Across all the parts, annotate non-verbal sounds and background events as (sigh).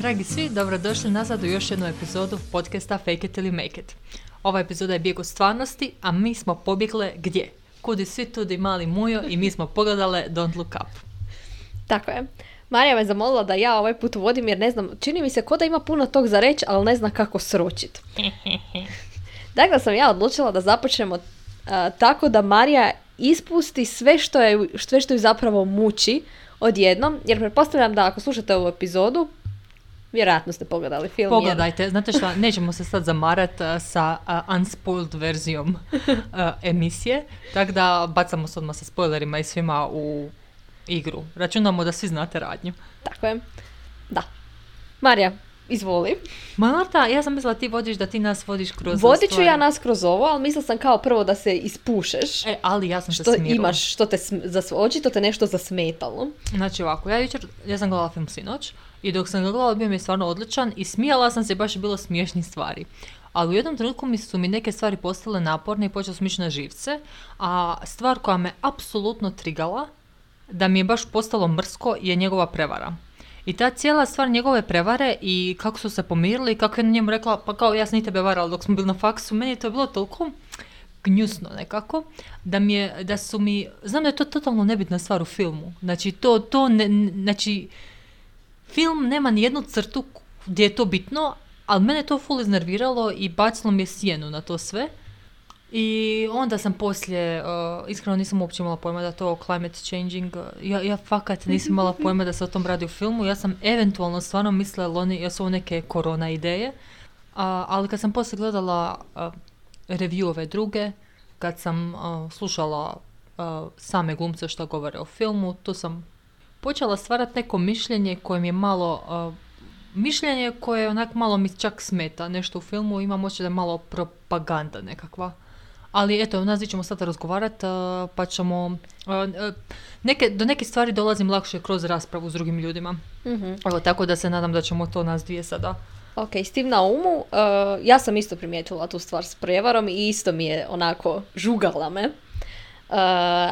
Dragi svi, dobrodošli nazad u još jednu epizodu podcasta Fake it ili make it. Ova epizoda je bijeg od stvarnosti, a mi smo pobjegle gdje? Kudi svi tudi mali mujo i mi smo pogledale Don't Look Up. Tako je. Marija me zamolila da ja ovaj put vodim jer ne znam, čini mi se ko da ima puno tog za reći, ali ne zna kako sročit. (laughs) Dakle sam ja odlučila da započnemo a, tako da Marija ispusti sve što, je, sve što ju zapravo muči odjednom, jer pretpostavljam da ako slušate ovu epizodu, vjerojatno ste pogledali film. jer- Pogledajte, znate šta, nećemo se sad zamarat a, sa a, unspoiled verzijom a, emisije, tako da bacamo se odmah sa spoilerima i svima u igru. Računamo da svi znate radnju. Tako je. Da. Marija, izvoli. Ma Marta, ja sam mislila ti vodiš da ti nas vodiš kroz Vodit ću ja nas kroz ovo, ali mislila sam kao prvo da se ispušeš. E, ali ja sam što imaš, što te, sm- zas- očito te nešto zasmetalo. Znači ovako, ja jučer, ja sam gledala film sinoć i dok sam ga gledala bio mi je stvarno odličan i smijala sam se, baš je bilo smiješnih stvari. Ali u jednom trenutku mi su mi neke stvari postale naporne i počela na živce, a stvar koja me apsolutno trigala, da mi je baš postalo mrsko, je njegova prevara. I ta cijela stvar njegove prevare i kako su se pomirili kako je njemu rekla, pa kao ja sam i tebe varala dok smo bili na faksu, meni je to bilo toliko gnjusno nekako, da mi je, da su mi, znam da je to totalno nebitna stvar u filmu, znači to, to ne, znači, film nema ni jednu crtu gdje je to bitno, ali mene to full iznerviralo i bacilo mi je sjenu na to sve. I onda sam poslije, uh, iskreno nisam uopće imala pojma da to climate changing, uh, ja, ja fakat nisam imala (laughs) pojma da se o tom radi u filmu, ja sam eventualno stvarno mislila oni, jesu ovo neke korona ideje, A, ali kad sam poslije gledala uh, reviewove druge, kad sam uh, slušala uh, same glumce što govore o filmu, tu sam počela stvarati neko mišljenje koje mi je malo, uh, mišljenje koje onak malo mi čak smeta nešto u filmu, imam osjećaj da je malo propaganda nekakva. Ali eto, nas ćemo sad razgovarati, pa ćemo, neke, do neke stvari dolazim lakše kroz raspravu s drugim ljudima. Mhm. Evo, tako da se nadam da ćemo to nas dvije sada. Ok, s tim na umu, uh, ja sam isto primijetila tu stvar s prevarom i isto mi je onako žugala me. Uh,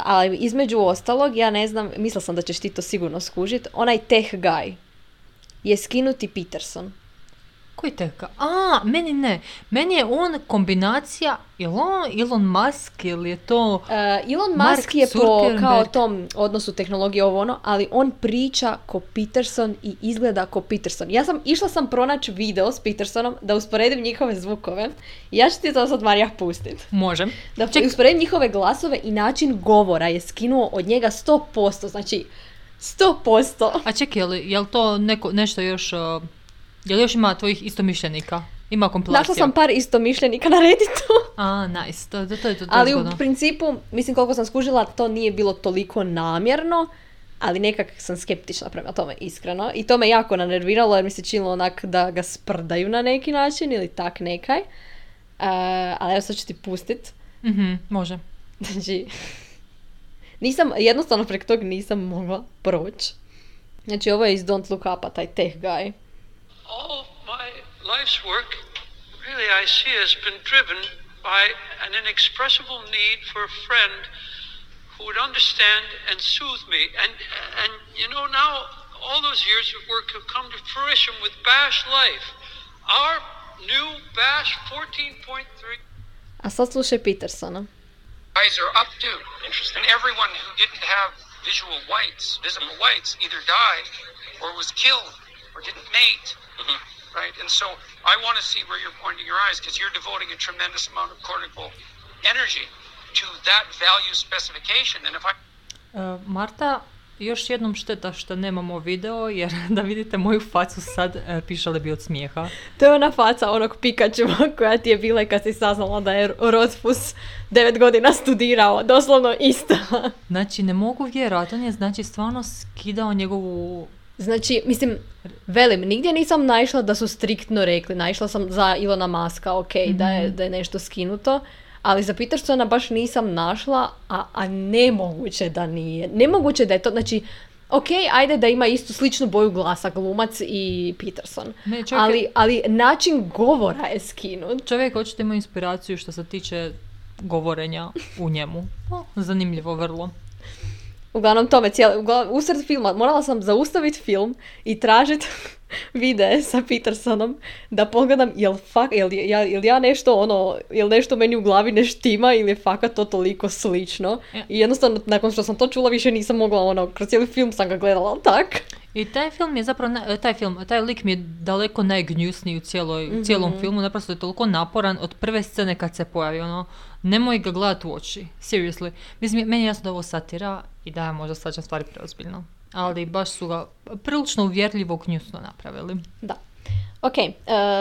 ali između ostalog, ja ne znam, mislila sam da ćeš ti to sigurno skužit, onaj tech guy je skinuti Peterson. Koji teka? A, meni ne. Meni je on kombinacija, je on Elon Musk ili je to... Uh, Elon Mark Musk je po kao tom odnosu tehnologije ovo ono, ali on priča ko Peterson i izgleda ko Peterson. Ja sam, išla sam pronaći video s Petersonom da usporedim njihove zvukove. Ja ću ti to sad Marija pustit. Možem. Da Ček- usporedim njihove glasove i način govora je skinuo od njega 100%, znači 100%. A čekaj, je li, je li to neko, nešto još... Uh, je li još ima tvojih istomišljenika? Ima kompilacija? Našla sam par istomišljenika na Redditu, A, nice. To, to, to je to, ali u principu, mislim koliko sam skužila, to nije bilo toliko namjerno, ali nekak sam skeptična prema tome, iskreno. I to me jako nanerviralo jer mi se činilo onak da ga sprdaju na neki način ili tak nekaj. Uh, ali evo sad ću ti pustit. Mhm, može. (laughs) Znači, nisam, jednostavno prek tog nisam mogla proći. Znači, ovo je iz Don't Look Up-a, taj tech guy. All my life's work, really, I see has been driven by an inexpressible need for a friend who would understand and soothe me. And, and you know, now all those years of work have come to fruition with Bash Life. Our new Bash 14.3 A sad slušaj Petersona. eyes are up to. Interesting. And everyone who didn't have visual whites, visible whites, either died or was killed or didn't mate. Mm-hmm. Right? And so I want to see where you're pointing your eyes because you're devoting a tremendous amount of cortical energy to that value specification. And if I Uh, Marta, još jednom šteta što nemamo video, jer (laughs) da vidite moju facu sad, uh, pišale bi od smijeha. To je ona faca onog Pikachu (laughs) koja ti je bila kad si saznala da je Rodfus devet godina studirao. Doslovno ista. (laughs) Znači, ne mogu vjerovati, on je znači stvarno skidao njegovu... Znači, mislim, velim, nigdje nisam naišla da su striktno rekli. Naišla sam za Ilona Maska, ok, da, je, da je nešto skinuto. Ali za Petersona baš nisam našla, a, a nemoguće da nije. Nemoguće da je to, znači, ok, ajde da ima istu sličnu boju glasa glumac i Peterson. Ne, čovjek je- ali, ali način govora je skinut. Čovjek očito ima inspiraciju što se tiče govorenja u njemu. O, zanimljivo vrlo. Uglavnom tome, cijeli, uglavnom, usred filma, morala sam zaustaviti film i tražiti (laughs) videe sa Petersonom da pogledam jel, fak, jel, ja, jel ja nešto ono, jel nešto meni u glavi ne štima ili je fakat to toliko slično. Ja. I jednostavno, nakon što sam to čula, više nisam mogla, ono, kroz cijeli film sam ga gledala, tak. I taj film je zapravo, taj film, taj lik mi je daleko najgnjusniji u cijeloj, u cijelom filmu, naprosto je toliko naporan od prve scene kad se pojavi, ono, nemoj ga gledati u oči, seriously. Mislim, meni je jasno da ovo satira i da je možda svačam stvari preozbiljno, ali baš su ga prilično uvjerljivo gnjusno napravili. Da. Ok, e,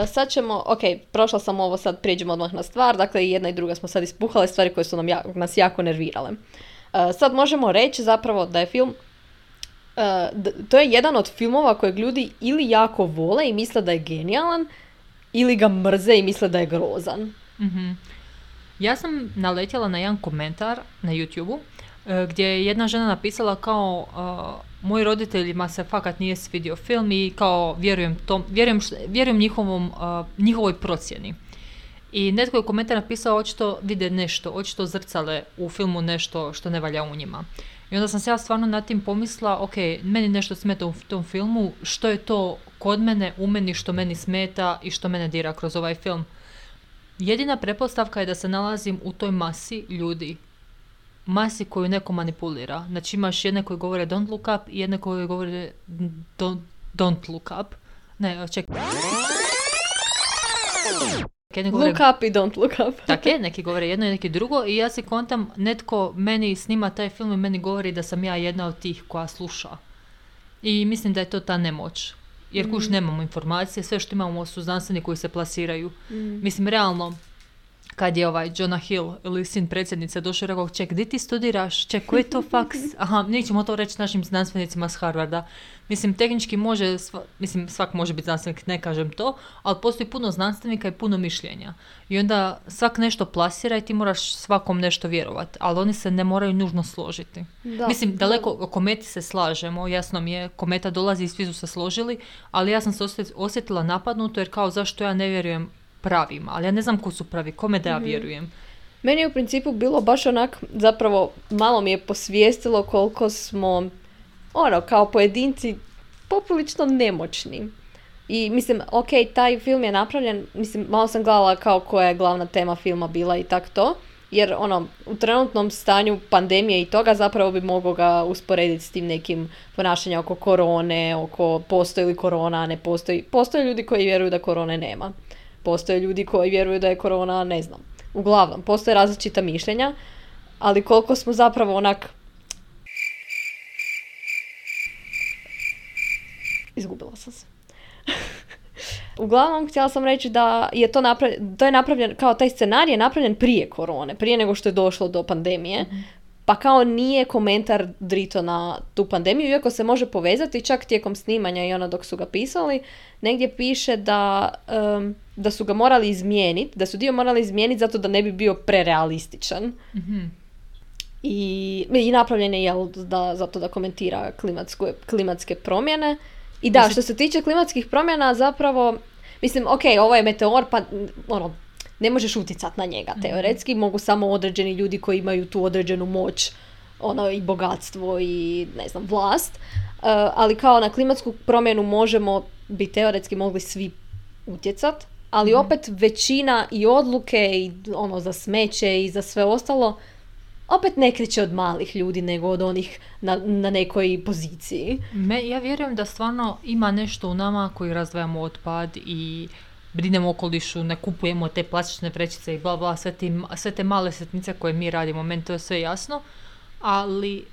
sad ćemo, ok, prošla sam ovo, sad prijeđemo odmah na stvar, dakle i jedna i druga smo sad ispuhale stvari koje su nam ja- nas jako nervirale. E, sad možemo reći zapravo da je film, d- to je jedan od filmova kojeg ljudi ili jako vole i misle da je genijalan, ili ga mrze i misle da je grozan. Mhm. Ja sam naletjela na jedan komentar na YouTube gdje je jedna žena napisala kao uh, moji roditeljima se fakat nije svidio film i kao vjerujem, tom, vjerujem, vjerujem njihovom, uh, njihovoj procjeni. I netko je komentar napisao očito vide nešto, očito zrcale u filmu nešto što ne valja u njima. I onda sam se ja stvarno nad tim pomisla, ok, meni nešto smeta u tom filmu, što je to kod mene, u meni, što meni smeta i što mene dira kroz ovaj film. Jedina pretpostavka je da se nalazim u toj masi ljudi. Masi koju neko manipulira. Znači imaš jedne koji govore don't look up i jedne koji govore don't, don't look up. Ne, čekaj. Jedni govore- Look up i don't look up. (laughs) tako je, (laughs) neki govore jedno i neki drugo i ja si kontam, netko meni snima taj film i meni govori da sam ja jedna od tih koja sluša. I mislim da je to ta nemoć. Jer kuš nemamo informacije, sve što imamo su znanstveni koji se plasiraju. Mislim, realno, kad je ovaj Jonah Hill ili sin predsjednice došao i rekao, ček, di ti studiraš? Ček, koji je to faks? (laughs) Aha, nećemo to reći našim znanstvenicima s Harvarda. Mislim, tehnički može, sva- mislim, svak može biti znanstvenik, ne kažem to, ali postoji puno znanstvenika i puno mišljenja. I onda svak nešto plasira i ti moraš svakom nešto vjerovati, ali oni se ne moraju nužno složiti. Da. Mislim, daleko o kometi se slažemo, jasno mi je, kometa dolazi i svi su se složili, ali ja sam se osjet- osjetila napadnuto jer kao zašto ja ne vjerujem pravima, ali ja ne znam ko su pravi, kome da ja vjerujem. Meni je u principu bilo baš onak, zapravo malo mi je posvijestilo koliko smo, ono, kao pojedinci poprilično nemoćni. I mislim, ok, taj film je napravljen, mislim, malo sam gledala kao koja je glavna tema filma bila i tak to, jer ono, u trenutnom stanju pandemije i toga zapravo bi mogao ga usporediti s tim nekim ponašanjem oko korone, oko postoji li korona, ne postoji. Postoje ljudi koji vjeruju da korone nema. Postoje ljudi koji vjeruju da je korona, ne znam. Uglavnom, postoje različita mišljenja, ali koliko smo zapravo onak... Izgubila sam se. (laughs) Uglavnom, htjela sam reći da je to napravljen, to je napravljen, kao taj scenarij je napravljen prije korone, prije nego što je došlo do pandemije. Pa kao nije komentar drito na tu pandemiju, iako se može povezati čak tijekom snimanja i ono dok su ga pisali, negdje piše da, em, da su ga morali izmijeniti, da su dio morali izmijeniti zato da ne bi bio prerealističan. I, i napravljen je jel, da, zato da komentira klimatsku, klimatske promjene. I da, što se tiče klimatskih promjena, zapravo, mislim, ok, ovo je meteor, pa ono, ne možeš utjecat na njega teoretski, mogu samo određeni ljudi koji imaju tu određenu moć, ono, i bogatstvo i, ne znam, vlast. Uh, ali kao na klimatsku promjenu možemo, bi teoretski mogli svi utjecat, ali opet većina i odluke i ono za smeće i za sve ostalo opet ne kreće od malih ljudi nego od onih na, na nekoj poziciji. Me, ja vjerujem da stvarno ima nešto u nama koji razdvajamo otpad i brinemo okolišu, ne kupujemo te plastične vrećice i bla bla, sve, ti, sve te male sitnice koje mi radimo, meni to je sve jasno, ali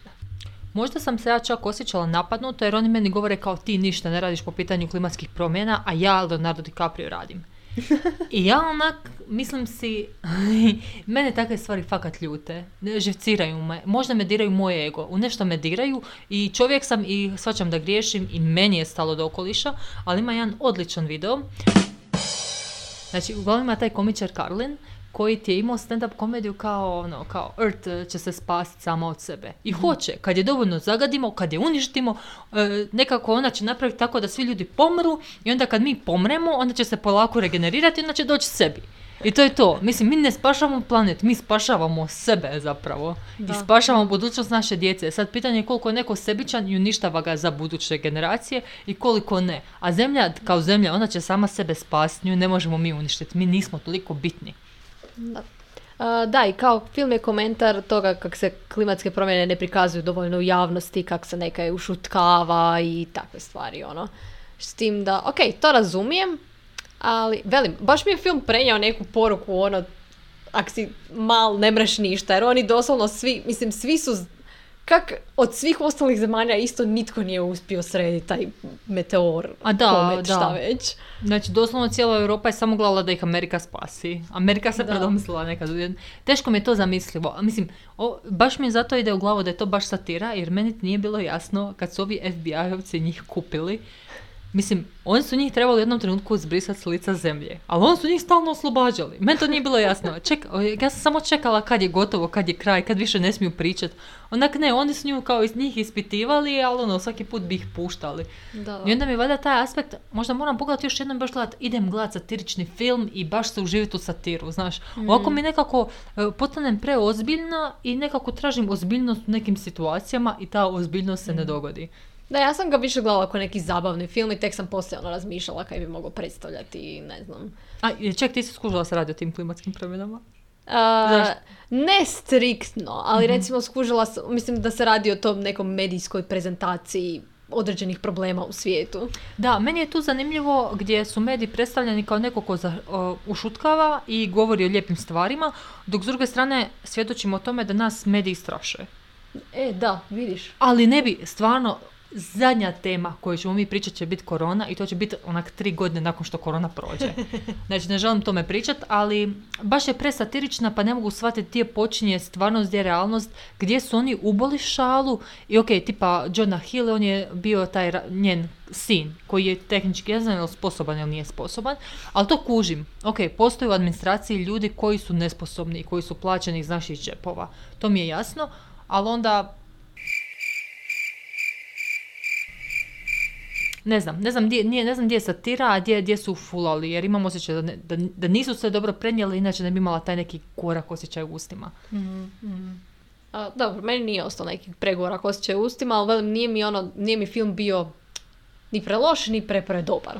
možda sam se ja čak osjećala napadnuto jer oni meni govore kao ti ništa ne radiš po pitanju klimatskih promjena, a ja Leonardo DiCaprio radim. (laughs) I ja onak, mislim si, (laughs) mene takve stvari fakat ljute, živciraju me, možda me diraju moj ego, u nešto me diraju i čovjek sam i shvaćam da griješim i meni je stalo do okoliša, ali ima jedan odličan video. Znači, uglavnom ima taj komičar Karlin, koji ti je imao stand-up komediju kao, ono, kao Earth eh, će se spasiti sama od sebe. I hoće, kad je dovoljno zagadimo, kad je uništimo, eh, nekako ona će napraviti tako da svi ljudi pomru i onda kad mi pomremo, onda će se polako regenerirati i onda će doći sebi. I to je to. Mislim, mi ne spašavamo planet, mi spašavamo sebe zapravo. Da. I spašavamo budućnost naše djece. Sad pitanje je koliko je neko sebičan i uništava ga za buduće generacije i koliko ne. A zemlja, kao zemlja, ona će sama sebe spasiti, nju ne možemo mi uništiti. Mi nismo toliko bitni. Da. A, da, i kao film je komentar toga kako se klimatske promjene ne prikazuju dovoljno u javnosti, kako se neka ušutkava i takve stvari, ono. S tim da, ok, to razumijem, ali, velim, baš mi je film prenio neku poruku, ono, ak si mal, ne mreš ništa, jer oni doslovno svi, mislim, svi su, kak od svih ostalih zemalja isto nitko nije uspio srediti taj meteor, A da, komet, da. šta već. Znači, doslovno cijela Europa je samo gledala da ih Amerika spasi. Amerika se Da. predomislila nekad. Teško mi je to zamislivo. Mislim, o, baš mi zato ide u glavu da je to baš satira, jer meni nije bilo jasno kad su ovi FBI-ovci njih kupili. Mislim, oni su njih trebali u jednom trenutku zbrisati s lica zemlje, ali oni su njih stalno oslobađali. Meni to nije bilo jasno. (laughs) Ček, ja sam samo čekala kad je gotovo, kad je kraj, kad više ne smiju pričat. Onak ne, oni su nju kao iz njih ispitivali, ali ono, svaki put bi ih puštali. Da, I onda mi valjda taj aspekt, možda moram pogledati još jednom baš gledat, idem gledat satirični film i baš se uživiti u satiru, znaš. Ovako mi nekako e, postanem preozbiljna i nekako tražim ozbiljnost u nekim situacijama i ta ozbiljnost se ne dogodi. Da, ja sam ga više gledala kao neki zabavni film i tek sam poslije ono razmišljala kaj bi mogao predstavljati, ne znam. A, ček, ti si skužila se radi o tim klimatskim promjenama? Zašto? ne striktno, ali recimo skužila sam, mislim da se radi o tom nekom medijskoj prezentaciji određenih problema u svijetu. Da, meni je tu zanimljivo gdje su mediji predstavljeni kao neko ko za, o, ušutkava i govori o lijepim stvarima, dok s druge strane svjedočimo o tome da nas mediji straše. E, da, vidiš. Ali ne bi, stvarno, zadnja tema koju ćemo mi pričati će biti korona i to će biti onak tri godine nakon što korona prođe. (laughs) Znači, ne želim tome pričat, ali baš je presatirična pa ne mogu shvatiti gdje počinje stvarnost, gdje je realnost, gdje su oni uboli šalu i ok, tipa Johna Hill, on je bio taj ra- njen sin koji je tehnički, ja znam je li sposoban ili nije sposoban, ali to kužim. Ok, postoje u administraciji ljudi koji su nesposobni i koji su plaćeni iz naših džepova. To mi je jasno, ali onda Ne znam, ne znam gdje, nije, ne znam gdje je satira, a gdje, gdje su fulali, jer imam osjećaj da, ne- da, da nisu sve dobro prenijeli, inače ne bi imala taj neki korak osjećaj u ustima. A, dobro, meni nije ostao nekih pregovorak osjećaj u ustima, ali velim, nije mi, ono, nije mi film bio ni preloš, ni pre, predobar.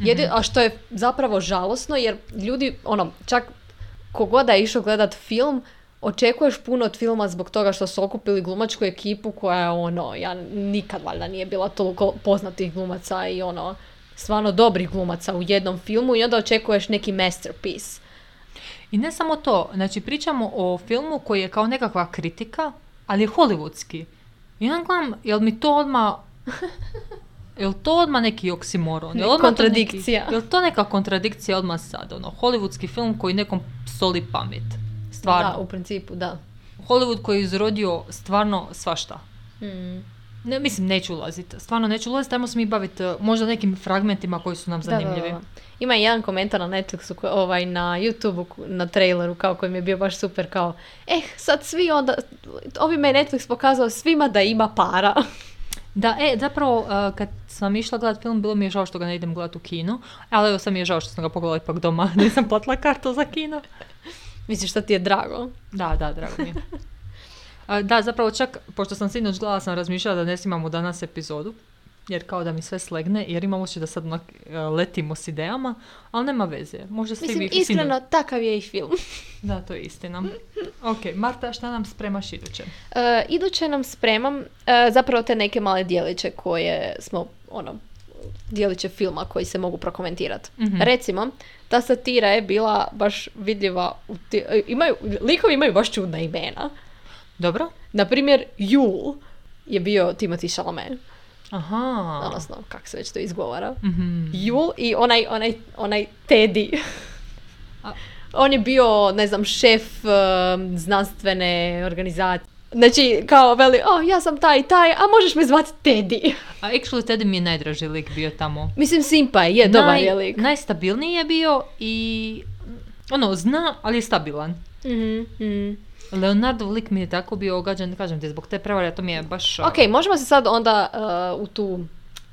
Jedi- a što je zapravo žalosno, jer ljudi, ono, čak kogoda je išao gledat film, očekuješ puno od filma zbog toga što su okupili glumačku ekipu koja je ono, ja nikad valjda nije bila toliko poznatih glumaca i ono, stvarno dobrih glumaca u jednom filmu i onda očekuješ neki masterpiece. I ne samo to, znači pričamo o filmu koji je kao nekakva kritika, ali je hollywoodski. I onda gledam, jel mi to odmah... (laughs) Jel to odmah neki oksimoron? Jel odmah to Kontradikcija. Neki, jel to neka kontradikcija odmah sad? Ono, hollywoodski film koji nekom soli pamet. Stvarno. Da, u principu, da. Hollywood koji je izrodio stvarno svašta. Mm. Ne, mislim, neću ulaziti. Stvarno neću ulaziti, ajmo se mi baviti uh, možda nekim fragmentima koji su nam Da, da, zanimljivi. da. Ima jedan komentar na Netflixu, ovaj, na YouTubeu, na traileru, kao koji mi je bio baš super, kao, eh, sad svi onda, ovime je Netflix pokazao svima da ima para. (laughs) Da, e, zapravo, uh, kad sam išla gledat film, bilo mi je žao što ga ne idem gledat u kino, ali evo sam mi je žao što sam ga pogledala ipak doma, (laughs) nisam platila kartu za kino. Misliš što ti je drago? Da, da, drago mi je. (laughs) Da, zapravo čak, pošto sam sinoć gledala, sam razmišljala da ne snimamo danas epizodu, jer kao da mi sve slegne, jer imam osjećaj da sad onak, e, letimo s idejama, ali nema veze. Možda Mislim, vi- iskreno, takav je i film. (laughs) Da, to je istina. Ok, Marta, šta nam spremaš iduće? E, iduće nam spremam e, zapravo te neke male dijeliće koje smo, ono, dijeliće filma koji se mogu prokomentirati. Mhm. Recimo, ta satira je bila baš vidljiva, u ti- e, imaju, likovi imaju baš čudna imena. Dobro? Na primjer, Jul je bio Timothy Chalamet, Aha. odnosno, kako se već to izgovara. Mhm. Jul i onaj, onaj, onaj Teddy. A- On je bio, ne znam, šef um, znanstvene organizacije. Znači, kao veli, o, ja sam taj i taj, a možeš me zvati Teddy. A actually Teddy mi je najdraži lik bio tamo. Mislim, Simpa je, je, dobar je lik. Najstabilniji je bio i ono, zna, ali je stabilan. Mhm, mhm. Leonardov lik mi je tako bio ogađan, kažem ti, zbog te prevare, to mi je baš... a, Ok, možemo se sad onda uh, u tu,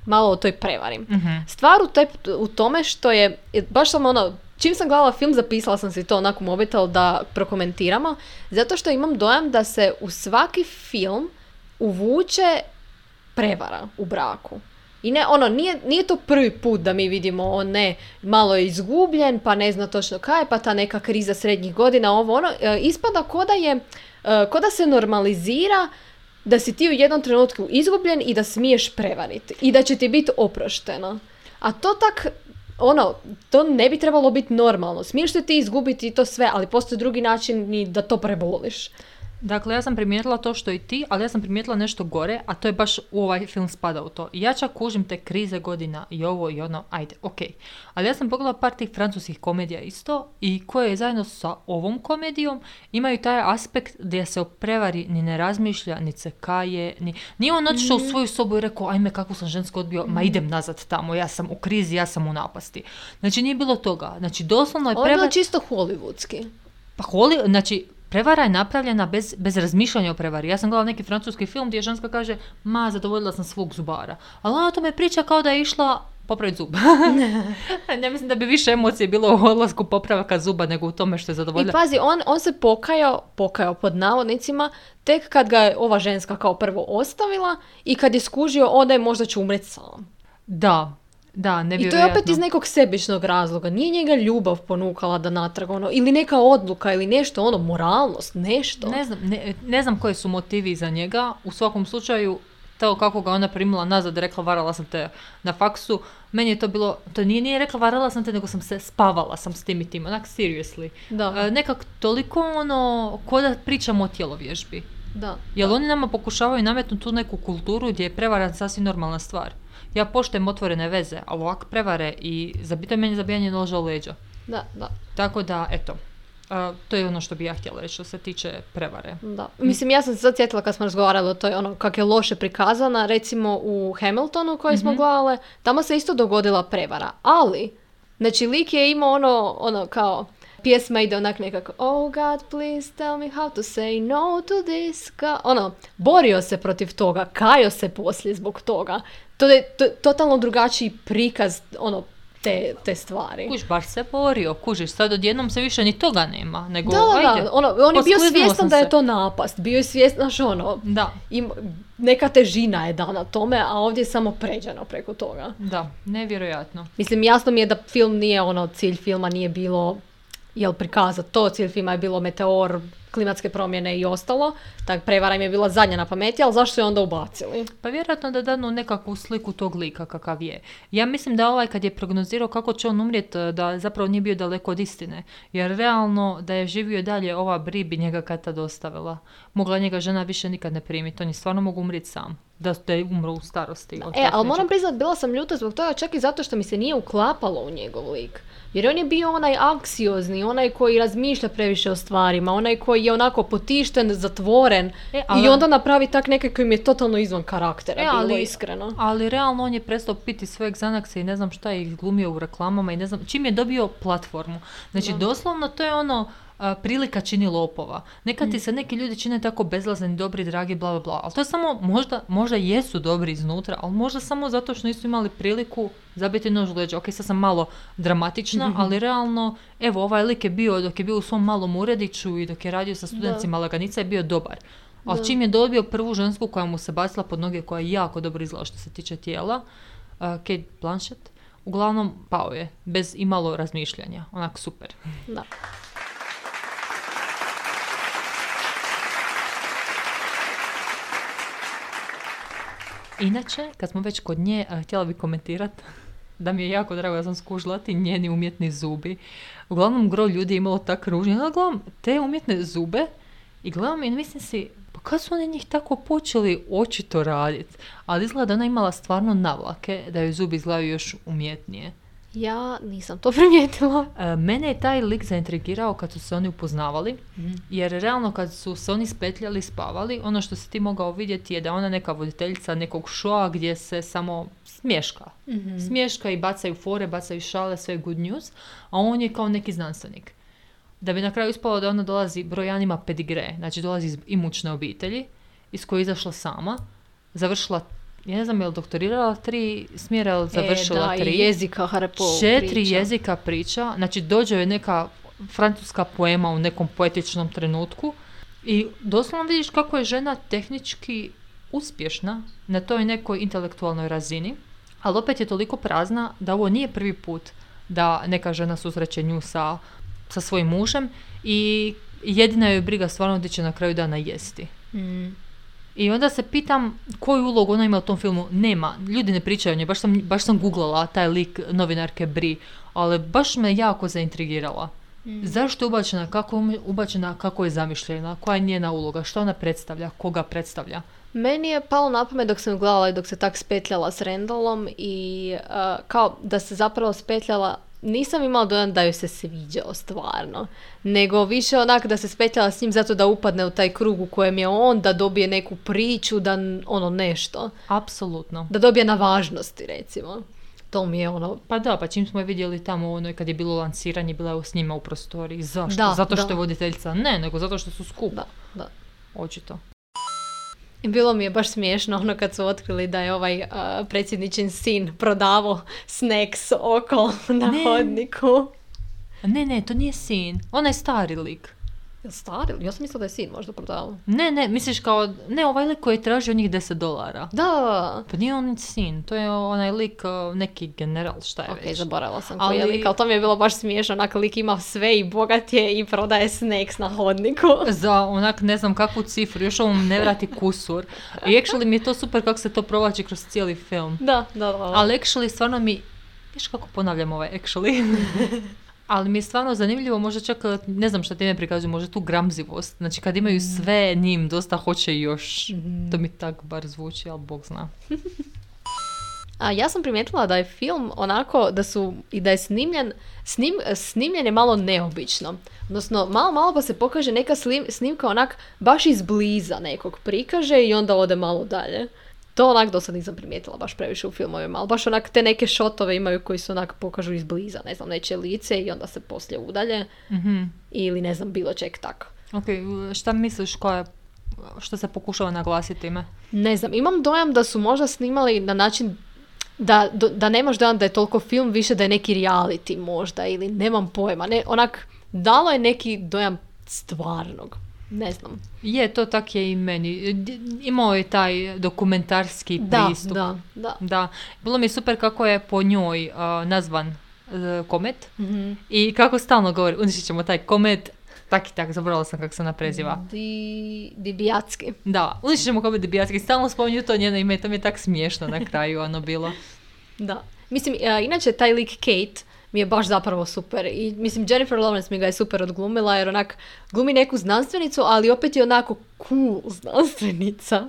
malo o toj prevari. mhm. Stvar u, toj- u tome što je, je baš sam ono, čim sam gledala film, zapisala sam si to onako mobitel da prokomentiramo, zato što imam dojam da se u svaki film uvuče prevara u braku. I ne, ono, nije, nije to prvi put da mi vidimo, on ne, malo je izgubljen, pa ne zna točno kaj, pa ta neka kriza srednjih godina, ovo ono, e, ispada ko da je, e, ko da se normalizira da si ti u jednom trenutku izgubljen i da smiješ prevariti i da će ti biti oprošteno. A to tak, ono, to ne bi trebalo biti normalno. Smiješ se ti izgubiti to sve, ali postoji drugi način i da to preboliš. Dakle, ja sam primijetila to što i ti, ali ja sam primijetila nešto gore, a to je baš u ovaj film spada u to. I ja čak kužim te krize godina i ovo i ono, ajde, ok. Ali ja sam pogledala par tih francuskih komedija isto i koje zajedno sa ovom komedijom imaju taj aspekt gdje se o prevari ni ne razmišlja, ni se kaje, ni... Nije on otišao u svoju sobu i rekao, ajme kako sam žensko odbio, ma idem nazad tamo, ja sam u krizi, ja sam u napasti. Znači nije bilo toga. Znači doslovno je Ovo je bilo prevar... čisto hollywoodski. Pa holi, znači, prevara je napravljena bez, bez razmišljanja o prevari. Ja sam gledala neki francuski film gdje ženska kaže, ma, zadovoljila sam svog zubara. Ali ona o tome priča kao da je išla popraviti zub. (laughs) (laughs) ne mislim da bi više emocije bilo u odlasku popravaka zuba nego u tome što je I zadovoljila. pazi, on, on se pokajao, pokajao pod navodnicima, tek kad ga je ova ženska kao prvo ostavila i kad je skužio, onda je možda će umret sam. Da, da, I to je opet iz nekog sebičnog razloga. Nije njega ljubav ponukala da natrag, ono, ili neka odluka, ili nešto, ono, moralnost, nešto. Ne znam, ne, ne znam koji su motivi za njega. U svakom slučaju, to kako ga ona primila nazad i rekla varala sam te na faksu, meni je to bilo, to nije, nije rekla varala sam te, nego sam se spavala sam s tim i tim, onak seriously. Da. E, nekak toliko ono, ko da pričamo o tjelovježbi. Da. Jel oni nama pokušavaju nametnuti tu neku kulturu gdje je prevara sasvim normalna stvar. Ja poštujem otvorene veze, ali ovak prevare i zabito je meni zabijanje noža u leđa. Da, da, Tako da, eto, e, to je ono što bi ja htjela reći što se tiče prevare. da. Mislim, ja sam se sad sjetila kad smo razgovarali o toj, ono, kak je loše prikazana, recimo u Hamiltonu koji smo gledale, tamo se isto dogodila prevara, ali, znači, lik je imao ono, ono, kao, pjesma ide onak nekako Oh God, please tell me how to say no to this. Ka- ono, borio se protiv toga, kajo se poslije zbog toga. To je to, totalno drugačiji prikaz, ono, te, te stvari. Kuž, baš se borio, kužiš, sad odjednom se više ni toga nema, nego Da, da, ajde. da, ono, on je bio svjestan da je to napast, bio je svjestan, znaš, ono, Da, im, neka težina je dana tome, a ovdje je samo pređeno preko toga. da, nevjerojatno. Mislim, jasno mi je da film nije ono, cilj filma nije bilo, jel prikazati to, cilj filma je bilo meteor, klimatske promjene i ostalo, tak prevara im je bila zadnja na pameti, ali zašto je onda ubacili? Pa vjerojatno da danu nekakvu sliku tog lika kakav je. Ja mislim da ovaj kad je prognozirao kako će on umrijet, da zapravo nije bio daleko od istine. Jer realno da je živio dalje ova Bri bi njega kad tad ostavila. Mogla njega žena više nikad ne primiti, on je stvarno mogu umrijeti sam. Da, da je umro u starosti. od E, ali moram priznat, bila sam ljuta zbog toga čak i zato što mi se nije uklapalo u njegov lik. Jer on je bio onaj anksiozni, onaj koji razmišlja previše o stvarima, onaj koji je onako potišten, zatvoren E, ali- i onda napravi tak neke koji mi je totalno izvan karaktera, E, bilo ali, iskreno. ali realno on je prestao piti svojeg Xanaxa i ne znam šta je glumio u reklamama i ne znam, čim je dobio platformu. Znači, doslovno to je ono, a, prilika čini lopova. Nekad Mm. ti se neki ljudi čine tako bezlazni, dobri, dragi, bla, bla, bla. Ali to je samo, možda, možda jesu dobri iznutra, ali možda samo zato što nisu imali priliku zabiti nož u leđa. Ok, sad sam malo dramatična, ali realno, evo, ovaj lik je bio, dok je bio u svom malom urediću i dok je radio sa studentima Laganica je bio dobar. Ali čim je dobio prvu žensku koja mu se bacila pod noge, koja je jako dobro izgleda što se tiče tijela, uh, Kate Blanchett, uglavnom pao je, bez imalo razmišljanja. Onak super. Da. Inače, kad smo već kod nje, a, htjela bi komentirati (laughs) da mi je jako drago da sam skužila ti njeni umjetni zubi. Uglavnom, gro ljudi je imalo tak ružnje. Ja gledam te umjetne zube i gledam i mislim si, pa kad su oni njih tako počeli očito raditi? Ali izgleda da ona imala stvarno navlake, da joj zubi izgledaju još umjetnije. Ja nisam to (laughs) primijetila. E, Mene je taj lik zaintrigirao kad su se oni upoznavali, jer realno kad su se oni spetljali i spavali, ono što si ti mogao vidjeti je da ona neka voditeljica nekog šoa gdje se samo smješka. Smješka i bacaju fore, bacaju šale, sve good news, a on je kao neki znanstvenik. Da bi na kraju ispalo da ona dolazi brojanima pedigre, znači dolazi iz imućne obitelji, iz koje je izašla sama, završila ja ne znam je li doktorirala tri smjera ili završila e, da, tri. i jezika Harpo Četiri priča. jezika priča, znači dođe joj neka francuska poema u nekom poetičnom trenutku i doslovno vidiš kako je žena tehnički uspješna na toj nekoj intelektualnoj razini, ali opet je toliko prazna da ovo nije prvi put da neka žena susreće nju sa, sa svojim mužem i jedina joj je briga stvarno gdje će na kraju dana jesti. Mm. I onda se pitam koju ulogu ona ima u tom filmu. Nema. Ljudi ne pričaju o njoj. Baš sam, baš sam googlala taj lik novinarke Bri. Ali baš me jako zaintrigirala. Zašto je ubačena, kako je ubačena, kako je zamišljena, koja je njena uloga, što ona predstavlja, koga predstavlja. Meni je palo na pamet dok sam gledala i dok se tak spetljala s Randallom i uh, kao da se zapravo spetljala nisam imala dojam da joj se sviđao stvarno, nego više onak da se spetljala s njim zato da upadne u taj krug u kojem je on, da dobije neku priču, da ono nešto, Apsolutno. da dobije na važnosti recimo. To mi je ono, Pa da, pa čim smo je vidjeli tamo u onoj kad je bilo lanciranje, bila je s njima u prostoriji. Zašto? Da, zato što da. je voditeljica? Ne, nego zato što su skup. da, da. Očito. I bilo mi je baš smiješno ono kad su otkrili da je ovaj uh, predsjedničin sin prodavao snacks oko (laughs) na Ne. hodniku. Ne, ne, to nije sin. Ona je stari lik. Jel stari? Ja sam mislila da je sin možda prodavao. Ne, ne, misliš kao, ne, ovaj lik koji je tražio njih 10 dolara. Da, Pa nije on sin, to je onaj lik, neki general, šta je Ok, već. zaboravila sam Ali- koji je lik, ali to mi je bilo baš smiješno, onak lik ima sve i bogat je i prodaje snacks na hodniku. (laughs) Za onak ne znam kakvu cifru, još ovom ne vrati kusur. I actually mi je to super kako se to provlači kroz cijeli film. Da, da, da. da. Ali actually stvarno mi, viš kako ponavljam ovaj actually. (laughs) Ali mi je stvarno zanimljivo, možda čak, ne znam šta ti ne prikazuju, možda tu gramzivost. Znači kad imaju sve njim, dosta hoće još. To mi tak bar zvuči, ali bog zna. (laughs) A ja sam primijetila da je film onako, da su, i da je snimljen, snim, snimljen je malo neobično. Odnosno, malo, malo pa se pokaže neka slim- snimka onak baš izbliza nekog prikaže i onda ode malo dalje. To onak do sad nisam primijetila baš previše u filmovima, ali baš onak te neke šotove imaju koji se onak pokažu izbliza, ne znam, neće lice i onda se poslije udalje. Mhm. Ili ne znam, bilo čeg tako. Ok, šta misliš koja što se pokušava naglasiti time? Ne znam, imam dojam da su možda snimali na način da, da nemaš dojam da je toliko film, više da je neki reality možda ili nemam pojma. Ne, onak, dalo je neki dojam stvarnog. Ne znam. Je, to tak je i meni. Imao je taj dokumentarski Da, pristup. da, da. Da. Bilo mi je super kako je po njoj a, nazvan e, komet Mhm. i kako stalno govori, uništit ćemo taj komet, tak i tak, zaboravila sam kako se ona preziva. Di, Dibijacki. Da, uništit ćemo komet Dibijatski, stalno spominju to njeno ime, to mi je tak smiješno na kraju ono bilo. Da. Mislim, inače taj lik Kate mi je baš zapravo super. I mislim, Jennifer Lawrence mi ga je super odglumila jer onak glumi neku znanstvenicu, ali opet je onako cool (laughs) znanstvenica.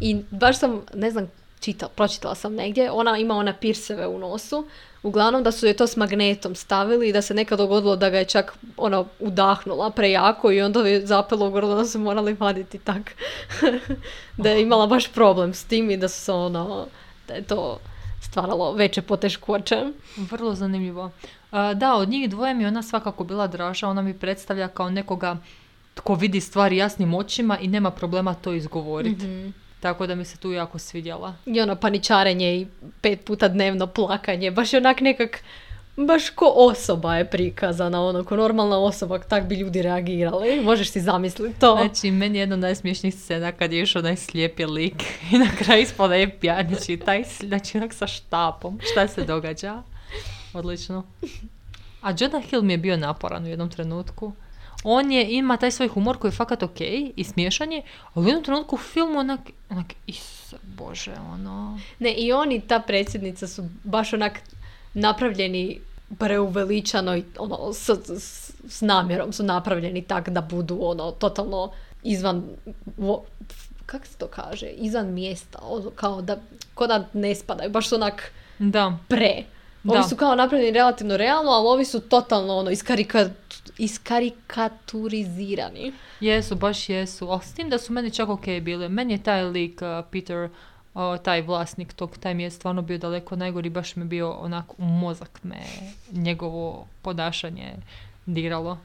I baš sam, ne znam, čitala, pročitala sam negdje, ona ima ona pirseve u nosu, uglavnom da su je to s magnetom stavili i da se nekad dogodilo da ga je čak ono udahnula prejako i onda je zapelo u grlo da su morali vaditi tak. (laughs) da je imala baš problem s tim i da su se ono, da je to stvaralo veće poteškoće. Vrlo zanimljivo. A, da, od njih dvoje mi je ona svakako bila draža, ona mi predstavlja kao nekoga tko vidi stvari jasnim očima i nema problema to izgovoriti. Mhm. Tako da mi se tu jako svidjela. I ono paničarenje i pet puta dnevno plakanje, baš je onak nekak, baš ko osoba je prikazana, ono, ko normalna osoba, tak bi ljudi reagirali. Možeš si zamisliti to. Znači, meni je jedna od najsmješnijih scena kad je još onaj slijepi lik (laughs) i na kraju ispada je pijan, znači, taj, s- onak sa štapom. Šta se događa? Odlično. A Jonah Hill mi je bio naporan u jednom trenutku. On je, ima taj svoj humor koji je fakat ok i smiješan je, ali u jednom trenutku u filmu onak, onak, isuse bože, ono... Ne, i on i ta predsjednica su baš onak napravljeni preuveličano i ono, s, s, s namjerom su napravljeni tak da budu ono, totalno izvan, vo, kak se to kaže, izvan mjesta, ono, kao da, ko da ne spadaju, baš su onak Da, pre. Ovi Da. su kao napravljeni relativno realno, ali ovi su totalno ono, iskarika, iskarikaturizirani. Jesu, baš jesu. Ali s tim da su meni čak ok bile. Meni je taj lik, uh, Peter, uh, taj vlasnik tog, taj mi je stvarno bio daleko najgori. Baš mi je bio onako u mozak me njegovo podašanje diralo.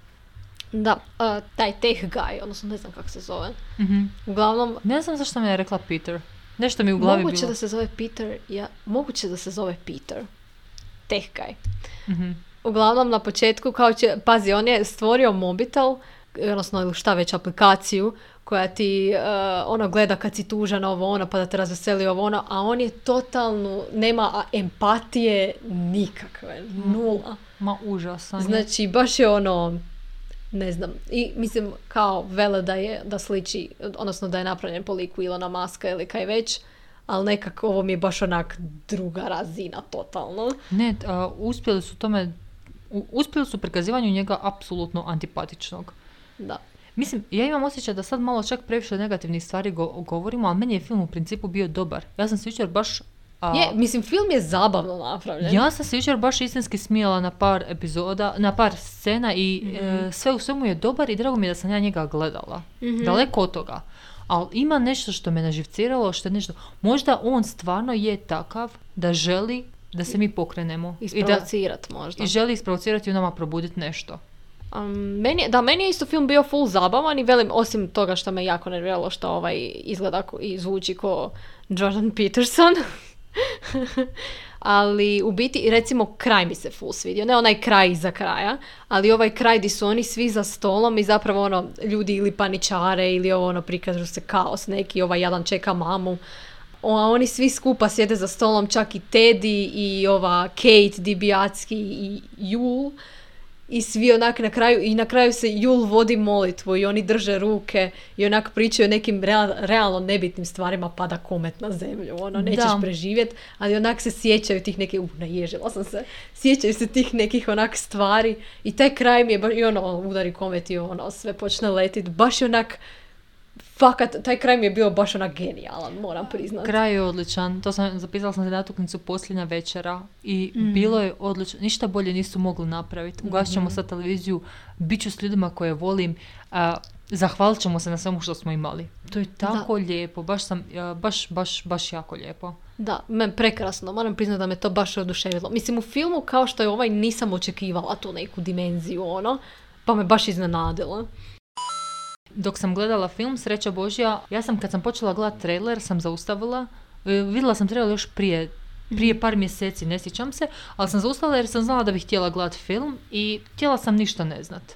Da, a, taj tech guy, odnosno ne znam kako se zove. Mhm. Uglavnom, Ne znam zašto mi je rekla Peter. Nešto mi u glavi Moguće bilo. da se zove Peter, ja, moguće da se zove Peter. Teh guy. Mhm. Uglavnom na početku, kao će, pazi, on je stvorio mobitel, odnosno ili šta već aplikaciju, koja ti eh, ono gleda kad si tužan ovo ono pa da te razveseli ovo ono, a on je totalno, nema empatije nikakve, nula. Ma užasan. Znači, baš je ono, ne znam, i mislim kao vele da je, da sliči, odnosno da je napravljen po liku Ilona Maska ili kaj već, ali nekako ovo mi je baš onak druga razina totalno. Ne, a, uspjeli su tome, u- uspjeli su prikazivanju njega apsolutno antipatičnog. Da. Mislim, ja imam osjećaj da sad malo čak previše negativnih stvari go- govorimo, ali meni je film u principu bio dobar. Ja sam se jučer baš... a, Je, mislim, film je zabavno napravljen. ja sam se jučer baš istinski smijala na par epizoda, na par scena i Mhm. e, sve u svemu je dobar i drago mi je da sam ja njega gledala. Mhm. Daleko od toga. Ali ima nešto što me naživciralo, što je nešto... Možda on stvarno je takav da želi da se mi pokrenemo. I da Isprovocirat možda. i želi isprovocirati u nama probuditi nešto. Um, meni, da, meni je isto film bio full zabavan i velim, osim toga što me jako nerviralo što ovaj izgleda i zvuči ko Jordan Peterson. (laughs) ali u biti, recimo, kraj mi se full svidio. Ne onaj kraj iza kraja, ali ovaj kraj di su oni svi za stolom i zapravo ono, ljudi ili paničare ili ovo ono, prikažu se kaos neki, ovaj jadan čeka mamu. O, a oni svi skupa sjede za stolom, čak i Teddy i ova Kate Dibijacki i Jul. I svi onak na kraju, i na kraju se Jul vodi molitvu i oni drže ruke i onak pričaju o nekim real- realno nebitnim stvarima, pada komet na zemlju, ono, nećeš Da. preživjet, ali onak se sjećaju tih nekih, uh, naježila sam se, sjećaju se tih nekih onak stvari i taj kraj mi je baš, i ono, udari komet i ono, sve počne letit, baš je onak, fakat, taj kraj mi je bio baš onak genijalan, moram priznati. Kraj je odličan, to sam, zapisala sam se natuknicu posljednja večera i Mhm. bilo je odlično, ništa bolje nisu mogli napraviti. Ugasit ćemo sad televiziju, bit ću s ljudima koje volim, a, zahvalit ćemo se na svemu što smo imali. To je tako lijepo, baš sam, baš, baš, baš jako lijepo. Da, me prekrasno, moram priznati da me to baš oduševilo. Mislim, u filmu kao što je ovaj nisam očekivala tu neku dimenziju, ono, pa me baš iznenadilo. Dok sam gledala film Sreća Božja, ja sam kad sam počela gledati trailer sam zaustavila. E, Vidjela sam trailer još prije, prije par mjeseci, ne sjećam se, ali sam zaustavila jer sam znala da bih htjela gledati film i htjela sam ništa ne znat.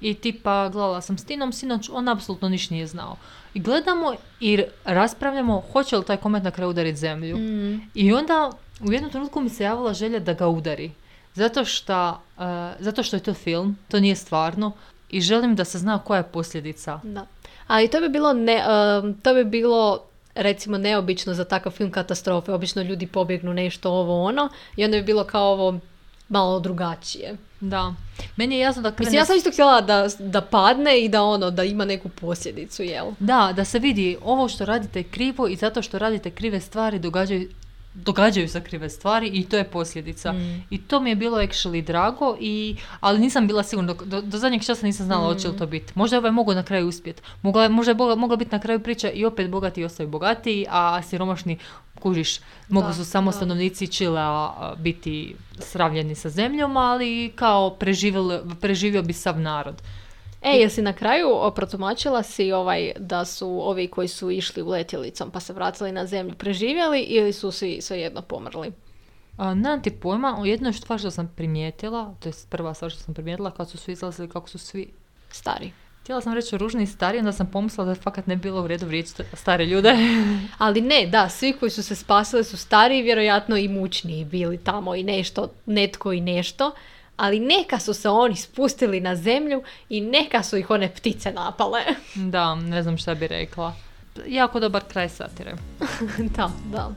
I tipa gledala sam s Tinom sinoć, on apsolutno ništa nije znao. I gledamo i raspravljamo hoće li taj komet na kraju udariti zemlju. I onda u jednom trenutku mi se javila želja da ga udari. Zato što, e, zato što je to film, to nije stvarno i želim da se zna koja je posljedica. Da. Ali to bi bilo, ne, um, to bi bilo recimo neobično za takav film katastrofe. Obično ljudi pobjegnu nešto ovo ono i onda bi bilo kao ovo malo drugačije. Da. Meni je jasno da krene... Mislim, ja sam isto htjela da, da padne i da ono, da ima neku posljedicu, jel? Da, da se vidi ovo što radite krivo i zato što radite krive stvari događaju, događaju se krive stvari i to je posljedica. I to mi je bilo actually drago, i, ali nisam bila sigurna, do, do, do zadnjeg časa nisam znala hoće li to biti. Možda je ovaj mogao na kraju uspjeti. Mogla, možda je boga- mogla biti na kraju priča i opet bogati ostaju bogatiji, a siromašni kužiš, mogu Da, su samo da. stanovnici Čilea a, biti sravljeni sa zemljom, ali kao preživjeli- preživio bi sav narod. E, jesi na kraju protumačila si ovaj da su ovi koji su išli u letjelicom pa se vratili na zemlju preživjeli ili su svi svejedno pomrli? A, nemam ti pojma, o jednoj stvar što sam primijetila, to je prva stvar što sam primijetila, kad su svi izlazili kako su svi... Stari. Htjela sam reći ružni i stari, onda sam pomislila da je fakat ne bilo u redu vrijeđati st- stare ljude. (laughs) Ali ne, da, svi koji su se spasili su stariji, vjerojatno i mučniji bili tamo i nešto, netko i nešto. Ali neka su se oni spustili na zemlju i neka su ih one ptice napale. (laughs) da, ne znam šta bi rekla. Jako dobar kraj satire. (laughs) da, da.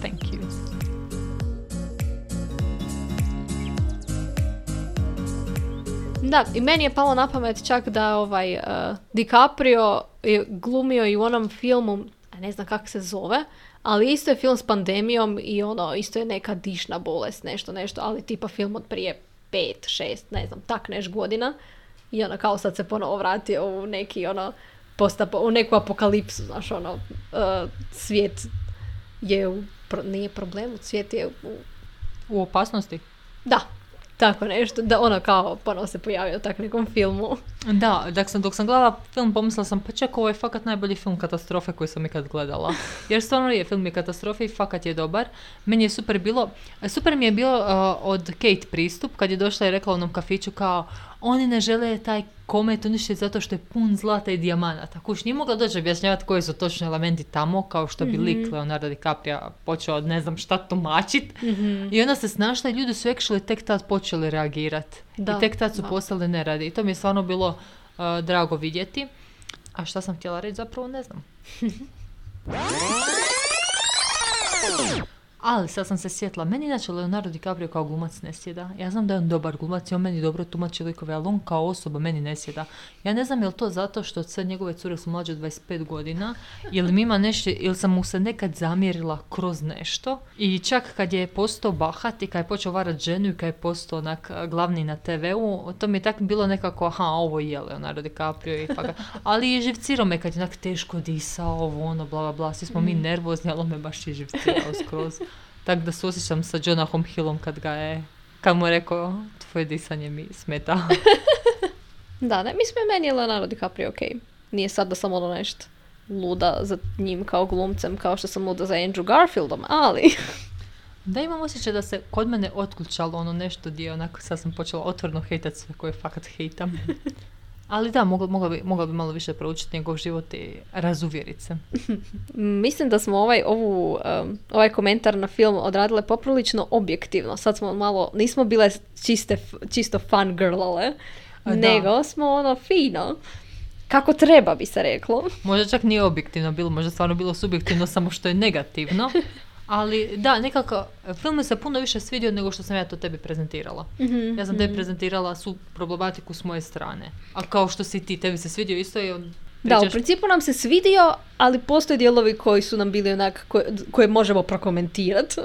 Thank you. Da, i meni je palo na pamet čak da ovaj uh, DiCaprio je glumio i u onom filmu, a ne znam kako se zove, ali isto je film s pandemijom i ono, isto je neka dišna bolest, nešto, nešto, ali tipa film od prije pet, šest, ne znam, tak neš godina. I ono, kao sad se ponovo vratio u neki, ono, postapo, u neku apokalipsu, znaš, ono, uh, svijet je u, pro- nije problemu, svijet je u, U opasnosti? da, tako nešto, da ono kao ponovo se pojavio u tak nekom filmu. Da, dok sam, dok sam gledala film pomislila sam pa čak ovo je fakat najbolji film katastrofe koji sam ikad gledala. (laughs) Jer stvarno je film je katastrofe i fakat je dobar. Meni je super bilo, super mi je bilo uh, od Kate pristup kad je došla i rekla u onom kafiću kao oni ne žele taj komet uništiti zato što je pun zlata i dijamanata. Kuš, nije mogla doći objašnjavati koji su točni elementi tamo, kao što bi lik Leonardo DiCaprio počeo od ne znam šta tumačit. I onda se snašla i ljudi su actually tek tad počeli reagirati. I tek tad su da. postali neradi. I to mi je stvarno bilo uh, drago vidjeti. A šta sam htjela reći zapravo ne znam. (laughs) Ali sad sam se sjetila, meni inače Leonardo DiCaprio kao glumac ne sjeda. Ja znam da je on dobar glumac i on meni dobro tumači likove, ali on kao osoba meni ne sjeda. Ja ne znam je li to zato što sve njegove cure su mlađe od 25 godina, ili mi ima nešto, ili sam mu se nekad zamjerila kroz nešto. I čak kad je postao bahat i kad je počeo varat ženu i kad je postao onak glavni na TV-u, to mi je tak bilo nekako, aha, ovo je Leonardo DiCaprio i pa ga- Ali je živcirao me kad je onak teško disao, ovo ono, bla bla bla, svi smo mi nervozni, ali on me baš je živcirao skroz. Tako da se osjećam sa Jonahom Hillom kad ga je, kad mu je rekao, tvoje disanje mi smeta. (laughs) Da, ne, mislim meni je Leonardo DiCaprio ok. Nije sad da sam ono nešto luda za njim kao glumcem, kao što sam luda za Andrew Garfieldom, ali... (laughs) Da imam osjećaj da se kod mene otključalo ono nešto gdje onako sad sam počela otvorno hejtat sve koje fakat hejtam. (laughs) Ali da, mogla, mogla, bi, mogla bi malo više proučiti njegov život i razuvjeriti se. (laughs) Mislim da smo ovaj, ovu, um, ovaj komentar na film odradile poprilično objektivno. Sad smo malo, nismo bile čiste, čisto fun girlale, da. nego smo ono fino. Kako treba bi se reklo. Možda čak nije objektivno bilo, možda stvarno bilo subjektivno, samo što je negativno. (laughs) Ali da, nekako, film mi se puno više svidio nego što sam ja to tebi prezentirala. Ja sam tebi prezentirala su problematiku s moje strane. A kao što si ti, tebi se svidio isto i on Da, u principu nam se svidio, ali postoje dijelovi koji su nam bili onak, koje, koje možemo prokomentirati.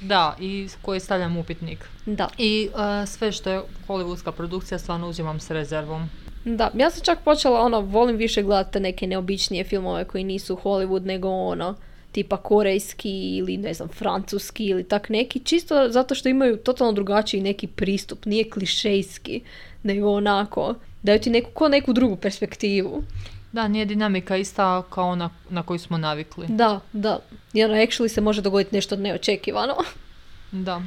Da, i koji stavljam upitnik. Da. I uh, sve što je hollywoodska produkcija stvarno uzimam s rezervom. Da, ja sam čak počela, ono, volim više gledati neke neobičnije filmove koji nisu Hollywood, nego ono, tipa korejski ili ne znam, francuski ili tak neki, čisto zato što imaju totalno drugačiji neki pristup, nije klišejski, nego onako, daju ti neku, ko neku drugu perspektivu. Da, nije dinamika ista kao ona na koju smo navikli. Da, da, i ono, actually se može dogoditi nešto neočekivano. (laughs) Da.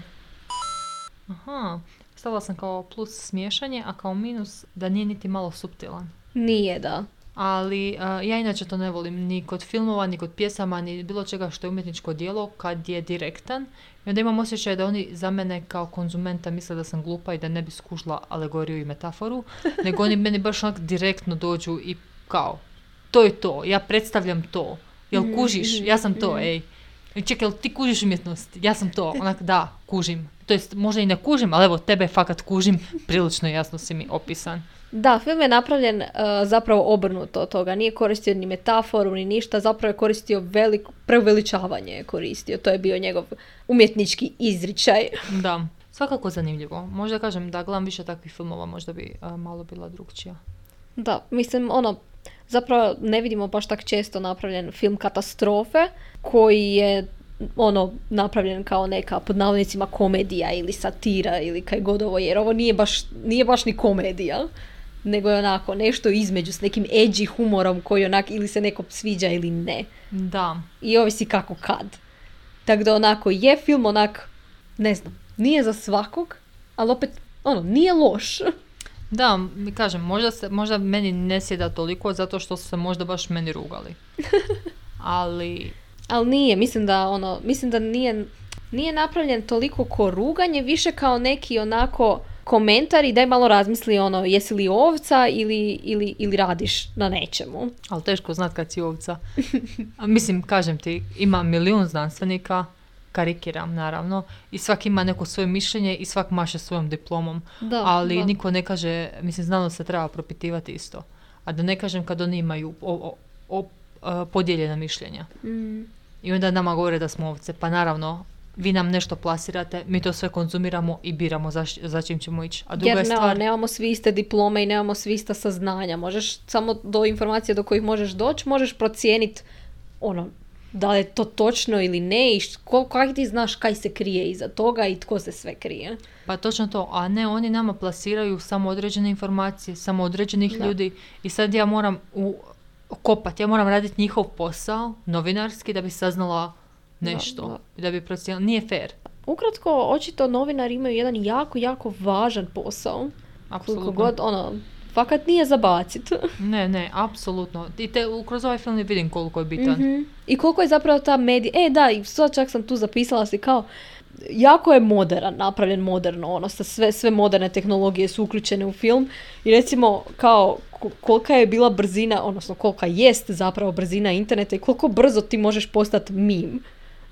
Aha, stavila sam kao plus smiješanje, a kao minus da nije niti malo suptilan. Nije, da. Ali uh, ja inače to ne volim ni kod filmova, ni kod pjesama, ni bilo čega što je umjetničko djelo kad je direktan. I onda imam osjećaj da oni za mene kao konzumenta misle da sam glupa i da ne bi skužila alegoriju i metaforu, (laughs) nego oni meni baš onak direktno dođu i kao, to je to, ja predstavljam to. Jel kužiš? Ja sam to, ej. I Čekaj, jel ti kužiš umjetnost? Ja sam to. Onak, da, kužim. To jest, možda i ne kužim, ali evo, tebe fakat kužim. Prilično jasno si mi opisan. Da, film je napravljen uh, zapravo obrnuto od toga. Nije koristio ni metaforu, ni ništa. Zapravo je koristio velik, preuveličavanje je koristio. To je bio njegov umjetnički izričaj. Da, svakako zanimljivo. Možda kažem da gledam više takvih filmova, možda bi a, malo bila drugčija. Da, mislim, ono, zapravo ne vidimo baš tak često napravljen film katastrofe, koji je ono napravljen kao neka pod navodnicima komedija ili satira ili kaj god ovo jer ovo nije baš, nije baš ni komedija nego je onako nešto između s nekim edgy humorom koji onak ili se nekom sviđa ili ne. Da, i ovisi kako kad. Tako da onako je film onak ne znam, nije za svakog ali opet ono, nije loš. (laughs) Da, mi kažem, možda, se, možda meni ne sjeda toliko zato što su se možda baš meni rugali. (laughs) Ali, Ali nije, mislim da ono, mislim da nije, nije napravljen toliko ko ruganje, više kao neki onako komentar i daj malo razmisli ono, jesi li ovca ili, ili, ili radiš na nečemu. ali teško znat kad si ovca. A mislim, kažem ti, ima milijun znanstvenika, karikiram naravno, i svak ima neko svoje mišljenje i svak maše svojom diplomom. Da, ali da. niko ne kaže, mislim, znanost se treba propitivati isto. A da ne kažem kad oni imaju o, o- o- a, podijeljena mišljenja. Mm. I onda nama govore da smo ovce. Pa naravno, vi nam nešto plasirate, mi to sve konzumiramo i biramo za, za čim ćemo ići. A druga Jer je ne, stvar... nemamo svi iste diplome i nemamo svi ista saznanja. Možeš samo do informacija do kojih možeš doći, možeš procijeniti ono, da li je to točno ili ne i kako ti znaš kaj se krije iza toga i tko se sve krije. Pa točno to, a ne oni nama plasiraju samo određene informacije, samo određenih Da. ljudi i sad ja moram u, kopat, ja moram raditi njihov posao, novinarski, da bi saznala nešto, da. i da bi procijenila, nije fair. Ukratko, očito novinari imaju jedan jako, jako važan posao. Koliko Apsolutno. god, ono, fakat nije za bacit. (laughs) Ne, ne, apsolutno. I te, kroz ovaj film vidim koliko je bitan. Mhm. I koliko je zapravo ta medija... E, da, i sad čak sam tu zapisala si kao... Jako je modern, napravljen moderno, ono, sa sve, sve moderne tehnologije su uključene u film i recimo kao ko- kolika je bila brzina, odnosno kolika jest zapravo brzina interneta i koliko brzo ti možeš postati mim.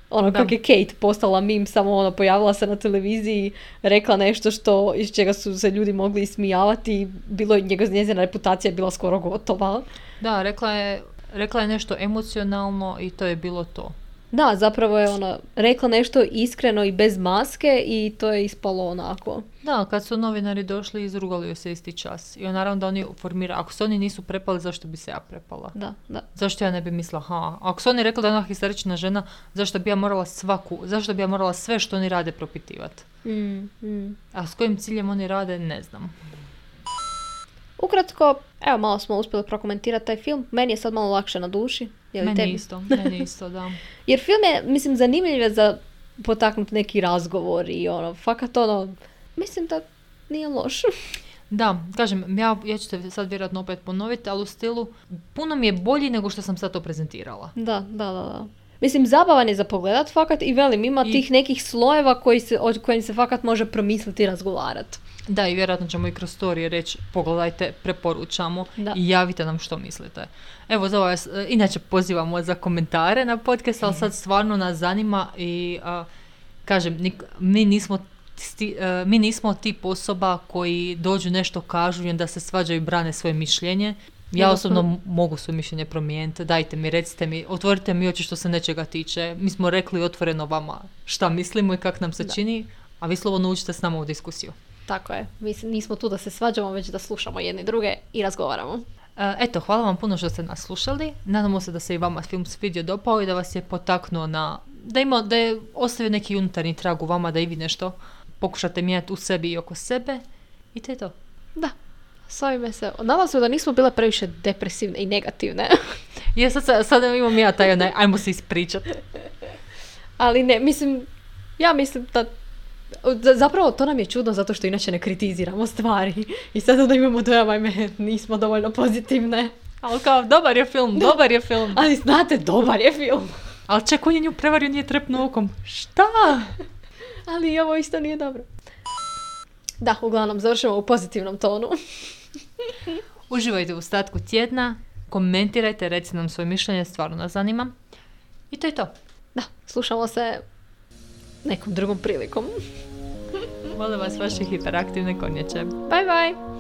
Ono, kako je Kate postala mim, samo ono, pojavila se na televiziji, rekla nešto što, iz čega su se ljudi mogli ismijavati i bilo je, njezina reputacija je bila skoro gotova. Da, rekla je, rekla je nešto emocionalno i to je bilo to. Da, zapravo je ona rekla nešto iskreno i bez maske i to je ispalo onako. Da, kad su novinari došli, izrugali joj se isti čas. I naravno da oni formiraju, ako se oni nisu prepali, zašto bi se ja prepala? Da, da. Zašto ja ne bi mislila, ha, ako su oni rekli da je ona histerična žena, zašto bi ja morala svaku, zašto bi ja morala sve što oni rade propitivati? Mm, mm. A s kojim ciljem oni rade, ne znam. Ukratko, evo malo smo uspjeli prokomentirati taj film. Meni je sad malo lakše na duši. Je li Meni tebi? isto, (laughs) meni isto, da. Jer film je, mislim, zanimljiv je za potaknuti neki razgovor i ono, fakat ono, mislim da nije loš. (laughs) Da, kažem, ja, ja ću te sad vjerojatno opet ponoviti, ali u stilu, puno mi je bolji nego što sam sad to prezentirala. da, da, da, da. Mislim, zabavan je za pogledat fakat i velim, ima I- tih nekih slojeva koji se, o kojim se fakat može promisliti i razgovarati. Da, i vjerojatno ćemo i kroz storije reći, pogledajte, preporučamo Da. i javite nam što mislite. Evo, za e, inače pozivamo za komentare na podcast, ali sad stvarno nas zanima i a, kažem, nik- mi nismo sti- e, mi nismo tip osoba koji dođu nešto kažu i onda se svađaju i brane svoje mišljenje. Ja osobno m- mogu svoje mišljenje promijeniti, dajte mi, recite mi, otvorite mi oči što se nečega tiče. Mi smo rekli otvoreno vama šta mislimo i kak nam se Da. čini, a vi slobodno uđite s nama u diskusiju. Tako je. Mislim, nismo tu da se svađamo, već da slušamo jedni druge i razgovaramo. E, Eto, hvala vam puno što ste nas slušali. Nadamo se da se i vama film svidio dopao i da vas je potaknuo na... Da, ima, da je ostavio neki unutarnji trag u vama, da i vi nešto pokušate mijenjati u sebi i oko sebe. I to je to. Da. S ovime se... Nadam se da nismo bile previše depresivne i negativne. (laughs) Je, sad, sad, imam ja taj onaj, ajmo se ispričat. (laughs) Ali ne, mislim... Ja mislim da... za- Zapravo to nam je čudno zato što inače ne kritiziramo stvari. (laughs) I sad onda imamo dojam, ajme, nismo dovoljno pozitivne. Ali kao, dobar je film, dobar je film. Ali znate, dobar je film. Ali ček, on je nju prevario, nije trepnuo okom. Šta? Ali ovo isto nije dobro. Da, uglavnom, završimo u pozitivnom tonu. (laughs) Uživajte u ostatku tjedna, komentirajte, recite nam svoje mišljenje, stvarno nas zanima. I to je to. Da, slušamo se nekom drugom prilikom. Molim vas vaše hiperaktivne konjeće. Bye bye!